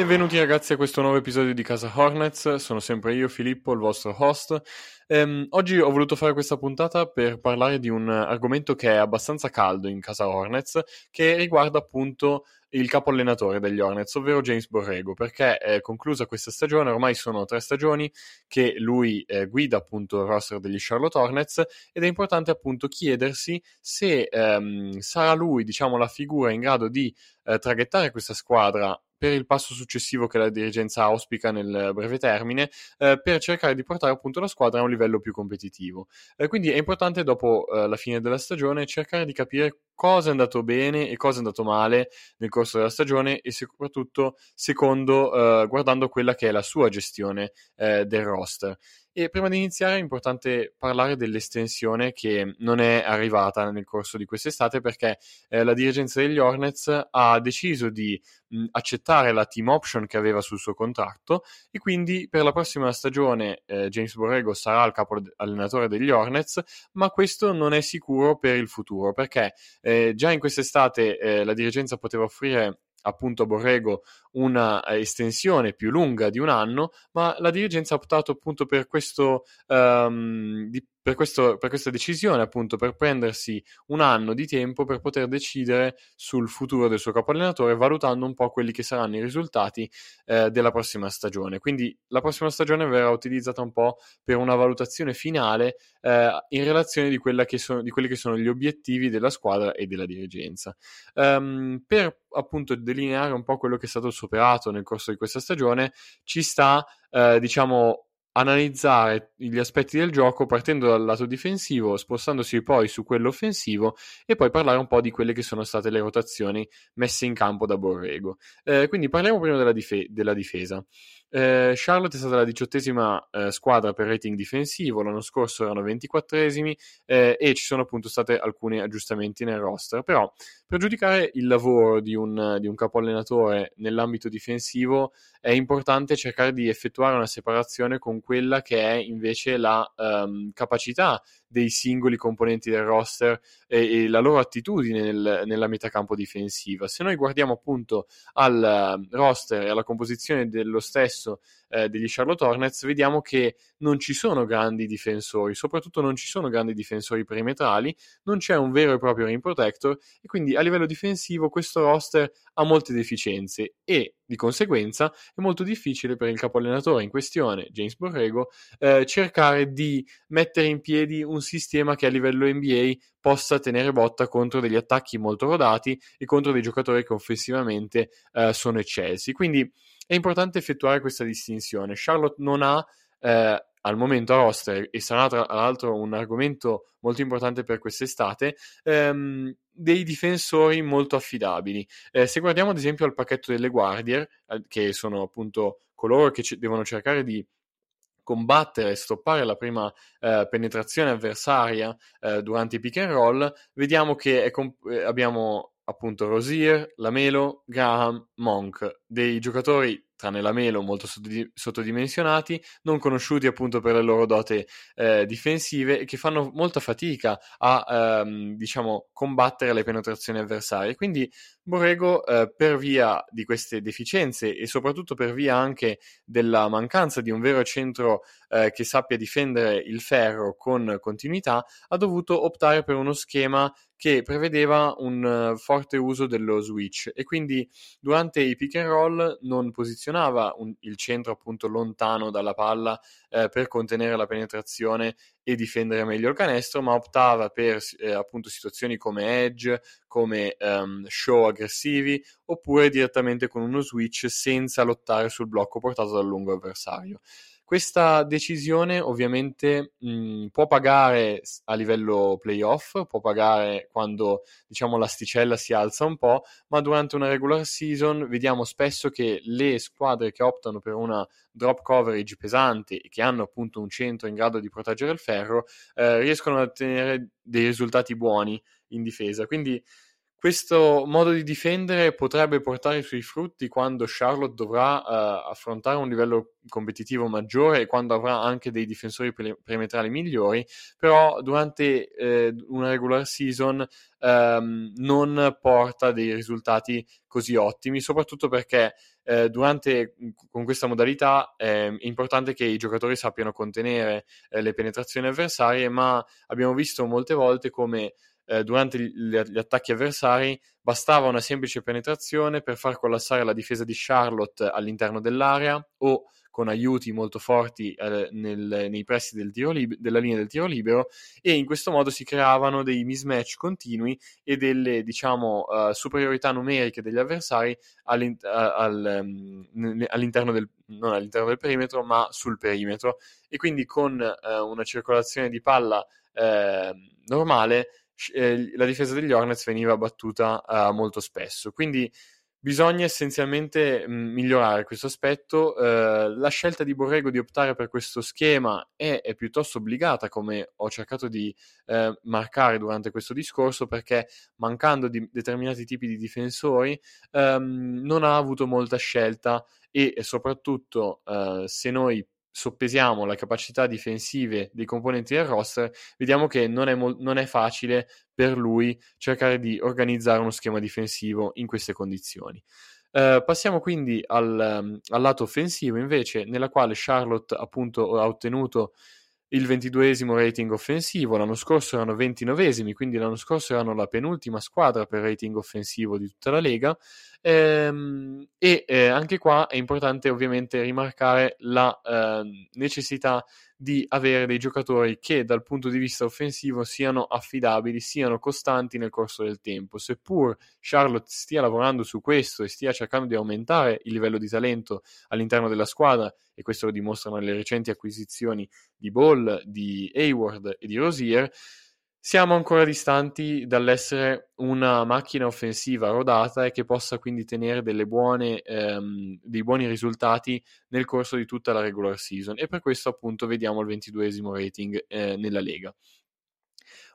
Benvenuti ragazzi a questo nuovo episodio di Casa Hornets, sono sempre io Filippo, il vostro host. Ehm, oggi ho voluto fare questa puntata per parlare di un argomento che è abbastanza caldo in Casa Hornets, che riguarda appunto il capo allenatore degli Hornets, ovvero James Borrego, perché è conclusa questa stagione, ormai sono tre stagioni che lui eh, guida appunto il roster degli Charlotte Hornets ed è importante appunto chiedersi se ehm, sarà lui, diciamo, la figura in grado di eh, traghettare questa squadra per il passo successivo che la dirigenza auspica nel breve termine, eh, per cercare di portare appunto la squadra a un livello più competitivo. Eh, quindi è importante dopo eh, la fine della stagione cercare di capire cosa è andato bene e cosa è andato male nel corso della stagione e soprattutto secondo eh, guardando quella che è la sua gestione eh, del roster. E prima di iniziare è importante parlare dell'estensione che non è arrivata nel corso di quest'estate perché eh, la dirigenza degli Hornets ha deciso di mh, accettare la team option che aveva sul suo contratto e quindi per la prossima stagione eh, James Borrego sarà il capo allenatore degli Hornets, ma questo non è sicuro per il futuro perché eh, già in quest'estate eh, la dirigenza poteva offrire appunto Borrego una eh, estensione più lunga di un anno, ma la dirigenza ha optato appunto per, questo, um, di, per, questo, per questa decisione, appunto per prendersi un anno di tempo per poter decidere sul futuro del suo capo allenatore, valutando un po' quelli che saranno i risultati eh, della prossima stagione. Quindi la prossima stagione verrà utilizzata un po' per una valutazione finale eh, in relazione di, sono, di, quelli che sono gli obiettivi della squadra e della dirigenza. Um, per appunto delineare un po' quello che è stato operato nel corso di questa stagione, ci sta, eh, diciamo, analizzare gli aspetti del gioco partendo dal lato difensivo, spostandosi poi su quello offensivo e poi parlare un po' di quelle che sono state le rotazioni messe in campo da Borrego. Eh, quindi parliamo prima della, dif- della difesa. Eh, Charlotte è stata la diciottesima eh, squadra per rating difensivo, l'anno scorso erano 24esimi eh, e ci sono appunto stati alcuni aggiustamenti nel roster, però per giudicare il lavoro di un, di un capo allenatore nell'ambito difensivo è importante cercare di effettuare una separazione con quella che è invece la um, capacità dei singoli componenti del roster e, e la loro attitudine nel, nella metacampo difensiva. Se noi guardiamo appunto al roster e alla composizione dello stesso eh, degli Charlotte Hornets, vediamo che non ci sono grandi difensori, soprattutto non ci sono grandi difensori perimetrali, non c'è un vero e proprio rim protector e quindi a livello difensivo questo roster ha molte deficienze e di conseguenza è molto difficile per il capo allenatore in questione, James Borrego, eh, cercare di mettere in piedi un sistema che a livello NBA possa tenere botta contro degli attacchi molto rodati e contro dei giocatori che offensivamente eh, sono eccelsi. Quindi è importante effettuare questa distinzione. Charlotte non ha eh, al momento a roster, e sarà tra l'altro un argomento molto importante per quest'estate, ehm, dei difensori molto affidabili. Eh, se guardiamo ad esempio al pacchetto delle guardie, che sono appunto coloro che c- devono cercare di combattere e stoppare la prima eh, penetrazione avversaria eh, durante i pick and roll, vediamo che comp- eh, abbiamo appunto Rosier, Lamelo, Graham, Monk, dei giocatori tranne la Melo, molto sottodimensionati, non conosciuti appunto per le loro dote eh, difensive e che fanno molta fatica a ehm, diciamo combattere le penetrazioni avversarie. Quindi Borrego, eh, per via di queste deficienze e soprattutto per via anche della mancanza di un vero centro eh, che sappia difendere il ferro con continuità, ha dovuto optare per uno schema che prevedeva un uh, forte uso dello switch e quindi durante i pick and roll non posizionava un, il centro appunto lontano dalla palla eh, per contenere la penetrazione e difendere meglio il canestro, ma optava per eh, appunto situazioni come edge, come um, show aggressivi oppure direttamente con uno switch senza lottare sul blocco portato dal lungo avversario. Questa decisione ovviamente mh, può pagare a livello playoff, può pagare quando diciamo l'asticella si alza un po', ma durante una regular season vediamo spesso che le squadre che optano per una drop coverage pesante e che hanno appunto un centro in grado di proteggere il ferro eh, riescono a ottenere dei risultati buoni in difesa. Quindi questo modo di difendere potrebbe portare i suoi frutti quando Charlotte dovrà uh, affrontare un livello competitivo maggiore e quando avrà anche dei difensori perimetrali migliori, però durante uh, una regular season um, non porta dei risultati così ottimi, soprattutto perché eh, durante, con questa modalità eh, è importante che i giocatori sappiano contenere eh, le penetrazioni avversarie, ma abbiamo visto molte volte come eh, durante gli, gli, attacchi avversari bastava una semplice penetrazione per far collassare la difesa di Charlotte all'interno dell'area o con aiuti molto forti eh, nel, nei pressi del lib- della linea del tiro libero e in questo modo si creavano dei mismatch continui e delle diciamo uh, superiorità numeriche degli avversari all'in- al, um, all'interno del non all'interno del perimetro ma sul perimetro. E quindi con uh, una circolazione di palla uh, normale eh, la difesa degli Hornets veniva battuta molto spesso quindi Bisogna essenzialmente mm, migliorare questo aspetto. Eh, la scelta di Borrego di optare per questo schema è, è piuttosto obbligata, come ho cercato di eh, marcare durante questo discorso, perché mancando di determinati tipi di difensori ehm, non ha avuto molta scelta e, e soprattutto eh, se noi soppesiamo le capacità difensive dei componenti del roster, vediamo che non è, mo- non è facile per lui cercare di organizzare uno schema difensivo in queste condizioni. Uh, passiamo quindi al, um, al, lato offensivo, invece, nella quale Charlotte appunto ha ottenuto il ventiduesimo rating offensivo, l'anno scorso erano 29esimi, quindi l'anno scorso erano la penultima squadra per rating offensivo di tutta la Lega ehm, e eh, anche qua è importante ovviamente rimarcare la eh, necessità di avere dei giocatori che dal punto di vista offensivo siano affidabili, siano costanti nel corso del tempo. Seppur Charlotte stia lavorando su questo e stia cercando di aumentare il livello di talento all'interno della squadra, e questo lo dimostrano le recenti acquisizioni di Ball, di Hayward e di Rosier, siamo ancora distanti dall'essere una macchina offensiva rodata e che possa quindi tenere buone, ehm, dei buoni risultati nel corso di tutta la regular season e per questo appunto vediamo il 22esimo rating eh, nella Lega.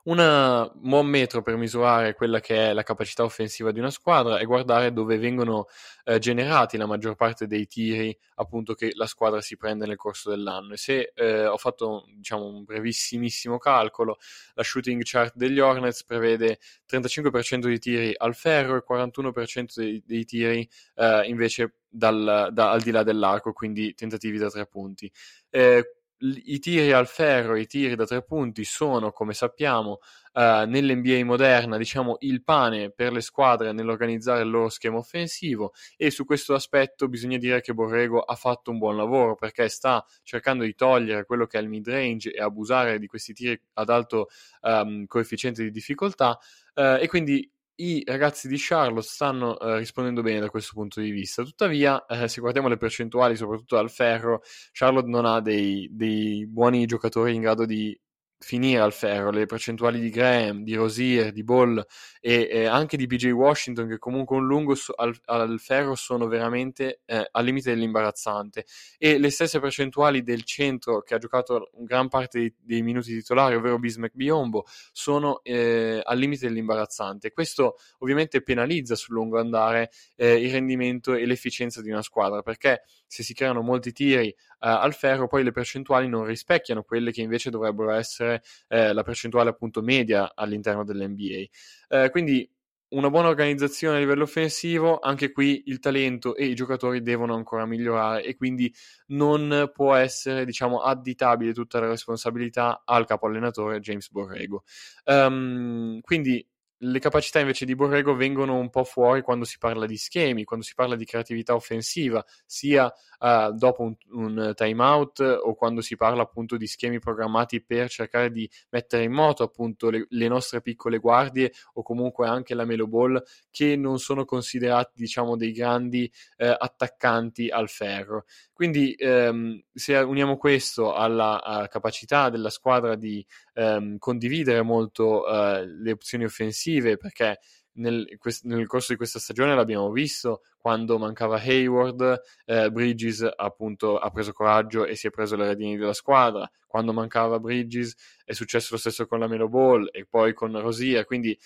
Un buon metro per misurare quella che è la capacità offensiva di una squadra è guardare dove vengono eh, generati la maggior parte dei tiri appunto che la squadra si prende nel corso dell'anno. E se eh, ho fatto diciamo un brevissimissimo calcolo la shooting chart degli Hornets prevede 35% di tiri al ferro e 41% dei, dei tiri eh, invece dal, da, al di là dell'arco quindi tentativi da tre punti. Eh, i tiri al ferro i tiri da tre punti sono, come sappiamo, uh, nell'NBA moderna, diciamo, il pane per le squadre nell'organizzare il loro schema offensivo e su questo aspetto bisogna dire che Borrego ha fatto un buon lavoro perché sta cercando di togliere quello che è il mid range e abusare di questi tiri ad alto um, coefficiente di difficoltà uh, e quindi i ragazzi di Charlotte stanno eh, rispondendo bene da questo punto di vista. Tuttavia, eh, se guardiamo le percentuali, soprattutto al ferro, Charlotte non ha dei, dei buoni giocatori in grado di finire al ferro, le percentuali di Graham, di Rosier, di Ball e eh, anche di BJ Washington che comunque un lungo so, al, al, ferro sono veramente eh, al limite dell'imbarazzante e le stesse percentuali del centro che ha giocato gran parte dei, dei minuti titolari, ovvero Bismack Biombo, sono eh, al limite dell'imbarazzante. Questo ovviamente penalizza sul lungo andare eh, il rendimento e l'efficienza di una squadra perché se si creano molti tiri al ferro, poi le percentuali non rispecchiano quelle che invece dovrebbero essere uh, la percentuale appunto media all'interno dell'NBA. Eh, quindi una buona organizzazione a livello offensivo, anche qui il talento e i giocatori devono ancora migliorare e quindi non può essere, diciamo, additabile tutta la responsabilità al capo allenatore James Borrego. Um, quindi le capacità invece di Borrego vengono un po' fuori quando si parla di schemi, quando si parla di creatività offensiva, sia uh, dopo un, un timeout o quando si parla appunto di schemi programmati per cercare di mettere in moto appunto le, le nostre piccole guardie o comunque anche la Melo Ball che non sono considerati diciamo dei grandi eh, attaccanti al ferro. Quindi ehm, se uniamo questo alla, capacità della squadra di ehm, condividere molto eh, le opzioni offensive, perché nel, nel, corso di questa stagione l'abbiamo visto quando mancava Hayward, eh, Bridges appunto ha preso coraggio e si è preso le redini della squadra. Quando mancava Bridges è successo lo stesso con la Melo Ball e poi con Rosia. Quindi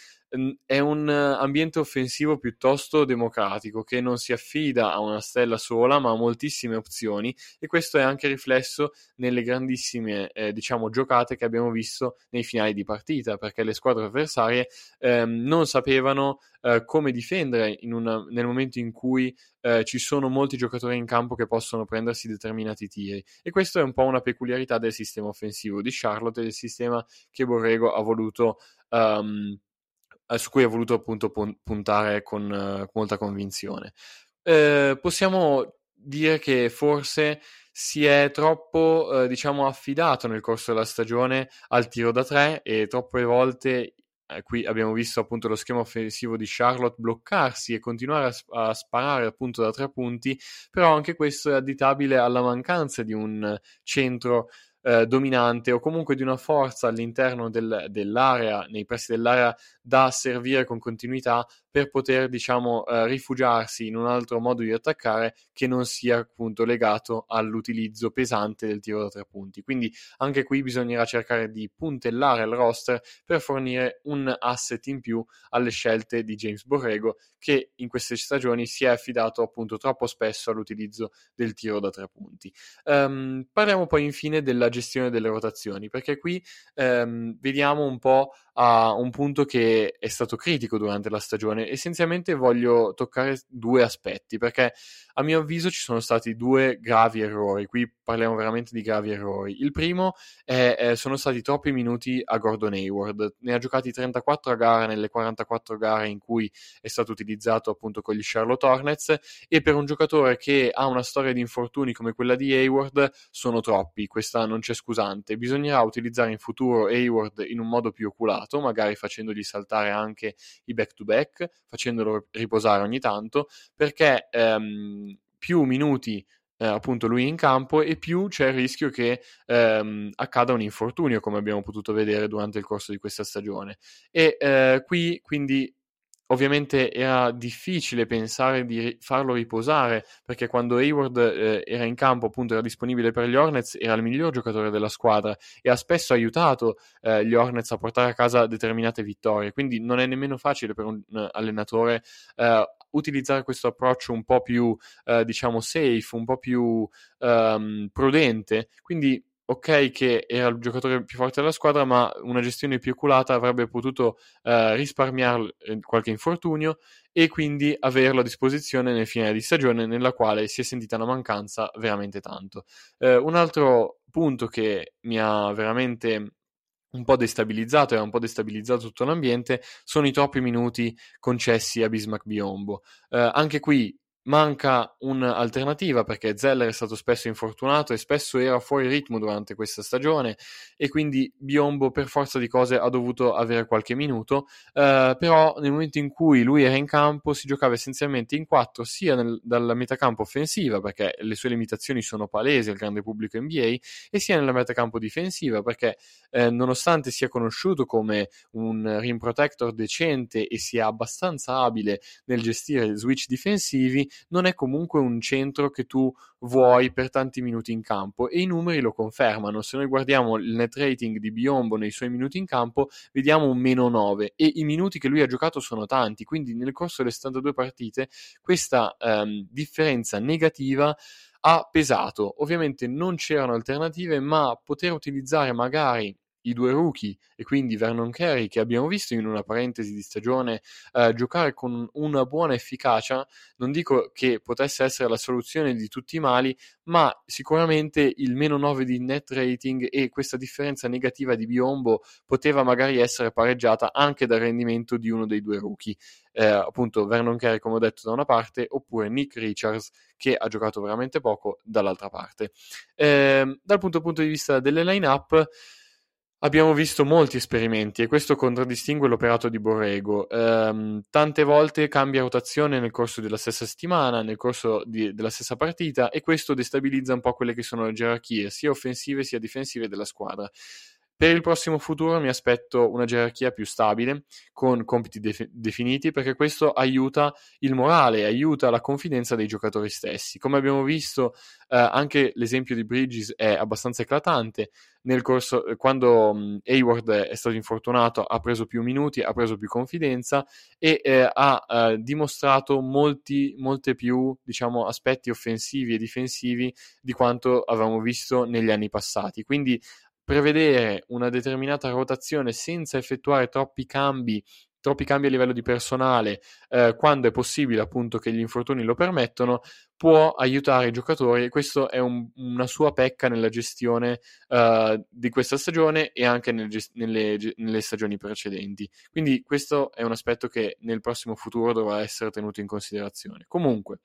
è un ambiente offensivo piuttosto democratico che non si affida a una stella sola ma a moltissime opzioni e questo è anche riflesso nelle grandissime eh, diciamo giocate che abbiamo visto nei finali di partita perché le squadre avversarie ehm, non sapevano eh, come difendere una, nel momento in cui eh, ci sono molti giocatori in campo che possono prendersi determinati tiri. E questo è un po' una peculiarità del sistema offensivo di Charlotte e del sistema che Borrego ha voluto. Um, su cui ha voluto appunto puntare con uh, molta convinzione. Eh, possiamo dire che forse si è troppo, eh, diciamo, affidato nel corso della stagione al tiro da tre e troppe volte eh, qui abbiamo visto appunto lo schema offensivo di Charlotte bloccarsi e continuare a, a, sparare appunto da tre punti, però anche questo è additabile alla mancanza di un centro eh, dominante o comunque di una forza all'interno del, dell'area, nei pressi dell'area da servire con continuità per poter, diciamo, eh, rifugiarsi in un altro modo di attaccare che non sia appunto legato all'utilizzo pesante del tiro da tre punti. Quindi anche qui bisognerà cercare di puntellare il roster per fornire un asset in più alle scelte di James Borrego che in queste stagioni si è affidato appunto troppo spesso all'utilizzo del tiro da tre punti. Um, parliamo poi infine della gestione delle rotazioni perché qui um, vediamo un po' a un punto che è stato critico durante la stagione. Essenzialmente voglio toccare due aspetti, perché a mio avviso ci sono stati due gravi errori. Qui parliamo veramente di gravi errori. Il primo è, è sono stati troppi minuti a Gordon Hayward. Ne ha giocati 34 a gara nelle 44 gare in cui è stato utilizzato appunto con gli Charlotte Hornets e per un giocatore che ha una storia di infortuni come quella di Hayward sono troppi. Questa non c'è scusante. Bisognerà utilizzare in futuro Hayward in un modo più oculato passato, magari facendogli saltare anche i back to back, facendolo riposare ogni tanto, perché ehm, più minuti eh, appunto lui in campo e più c'è il rischio che ehm, accada un infortunio come abbiamo potuto vedere durante il corso di questa stagione. E eh, qui quindi Ovviamente era difficile pensare di farlo riposare perché quando Hayward eh, era in campo, appunto, era disponibile per gli Hornets, era il miglior giocatore della squadra e ha spesso aiutato eh, gli Hornets a portare a casa determinate vittorie. Quindi non è nemmeno facile per un allenatore uh, utilizzare questo approccio un po' più, uh, diciamo, safe, un po' più um, prudente. Quindi ok che era il giocatore più forte della squadra, ma una gestione più oculata avrebbe potuto eh, risparmiare eh, qualche infortunio e quindi averlo a disposizione nel finale di stagione nella quale si è sentita una mancanza veramente tanto. Eh, un altro punto che mi ha veramente un po' destabilizzato e ha un po' destabilizzato tutto l'ambiente sono i troppi minuti concessi a Bismack Biombo. Eh, anche qui manca un'alternativa perché Zeller è stato spesso infortunato e spesso era fuori ritmo durante questa stagione e quindi Biombo per forza di cose ha dovuto avere qualche minuto eh, però nel momento in cui lui era in campo si giocava essenzialmente in quattro sia nel, dalla metacampo offensiva perché le sue limitazioni sono palesi al grande pubblico NBA e sia nella metacampo difensiva perché eh, nonostante sia conosciuto come un rim protector decente e sia abbastanza abile nel gestire switch difensivi non è comunque un centro che tu vuoi per tanti minuti in campo e i numeri lo confermano. Se noi guardiamo il net rating di Biombo nei suoi minuti in campo, vediamo un meno 9 e i minuti che lui ha giocato sono tanti, quindi nel corso delle 72 partite questa um, differenza negativa ha pesato. Ovviamente non c'erano alternative, ma poter utilizzare magari i due rookie e quindi Vernon Carey che abbiamo visto in una parentesi di stagione eh, giocare con una buona efficacia non dico che potesse essere la soluzione di tutti i mali ma sicuramente il meno 9 di net rating e questa differenza negativa di Biombo poteva magari essere pareggiata anche dal rendimento di uno dei due rookie. Eh, appunto Vernon Carey come ho detto da una parte oppure Nick Richards che ha giocato veramente poco dall'altra parte. Eh, dal punto, punto di vista delle line up Abbiamo visto molti esperimenti e questo contraddistingue l'operato di Borrego. Um, tante volte cambia rotazione nel corso della stessa settimana, nel corso di, della stessa partita e questo destabilizza un po' quelle che sono le gerarchie sia offensive sia difensive della squadra. Per il prossimo futuro mi aspetto una gerarchia più stabile, con compiti de- definiti, perché questo aiuta il morale, aiuta la confidenza dei giocatori stessi. Come abbiamo visto, eh, anche l'esempio di Bridges è abbastanza eclatante. Nel corso, eh, quando mh, Hayward è stato infortunato, ha preso più minuti, ha preso più confidenza e eh, ha eh, dimostrato molti, molte più diciamo, aspetti offensivi e difensivi di quanto avevamo visto negli anni passati. Quindi prevedere una determinata rotazione senza effettuare troppi cambi troppi cambi a livello di personale, eh, quando è possibile appunto che gli infortuni lo permettono, può aiutare i giocatori e questo è un, una sua pecca nella gestione uh, di questa stagione e anche nel, nelle, nelle, stagioni precedenti. Quindi questo è un aspetto che nel prossimo futuro dovrà essere tenuto in considerazione. Comunque,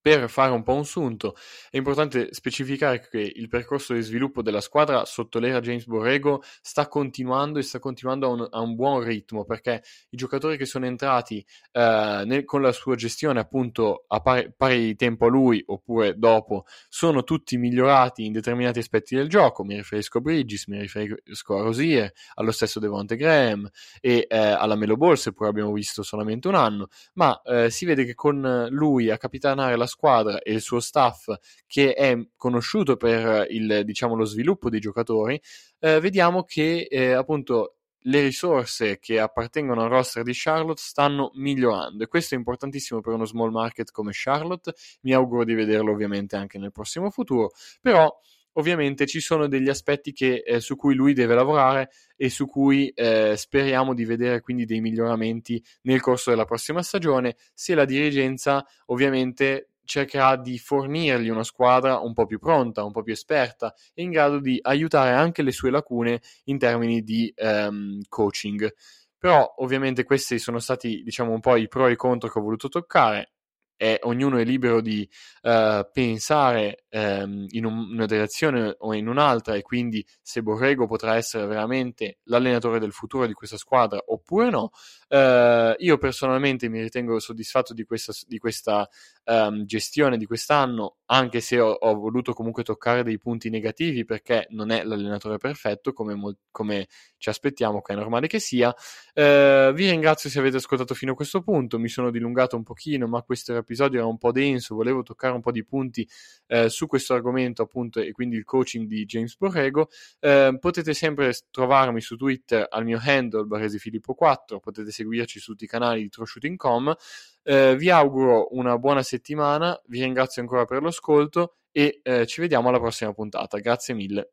per fare un po' un sunto, è importante specificare che il percorso di sviluppo della squadra sotto l'era James Borrego sta continuando e sta continuando a un, a un buon ritmo perché i giocatori che sono entrati eh, nel, con la sua gestione appunto a pari, pari, tempo a lui oppure dopo sono tutti migliorati in determinati aspetti del gioco. Mi riferisco a Bridges, mi riferisco a Rosier, allo stesso Devonte Graham e eh, alla Melo Ball, seppur abbiamo visto solamente un anno, ma eh, si vede che con lui a capitanare la squadra e il suo staff che è conosciuto per il, diciamo, lo sviluppo dei giocatori, eh, vediamo che eh, appunto le risorse che appartengono al roster di Charlotte stanno migliorando. E questo è importantissimo per uno small market come Charlotte. Mi auguro di vederlo ovviamente anche nel prossimo futuro, però ovviamente ci sono degli aspetti che, eh, su cui lui deve lavorare e su cui eh, speriamo di vedere quindi dei miglioramenti nel corso della prossima stagione. Se la dirigenza ovviamente cercherà di fornirgli una squadra un po' più pronta, un po' più esperta e in grado di aiutare anche le sue lacune in termini di um, coaching. Però ovviamente questi sono stati diciamo un po' i pro e i contro che ho voluto toccare e ognuno è libero di uh, pensare um, in un, una direzione o in un'altra e quindi se Borrego potrà essere veramente l'allenatore del futuro di questa squadra oppure no. Uh, io personalmente mi ritengo soddisfatto di questa, di questa um, gestione di quest'anno, anche se ho, ho, voluto comunque toccare dei punti negativi perché non è l'allenatore perfetto come, come ci aspettiamo che è normale che sia. Uh, vi ringrazio se avete ascoltato fino a questo punto, mi sono dilungato un pochino ma questo episodio era un po' denso, volevo toccare un po' di punti uh, su questo argomento appunto e quindi il coaching di James Borrego. potete sempre trovarmi su Twitter al mio handle baresifilippo4, potete seguirci su tutti i canali di TroShooting.com. Eh, vi auguro una buona settimana, vi ringrazio ancora per l'ascolto e eh, ci vediamo alla prossima puntata. Grazie mille.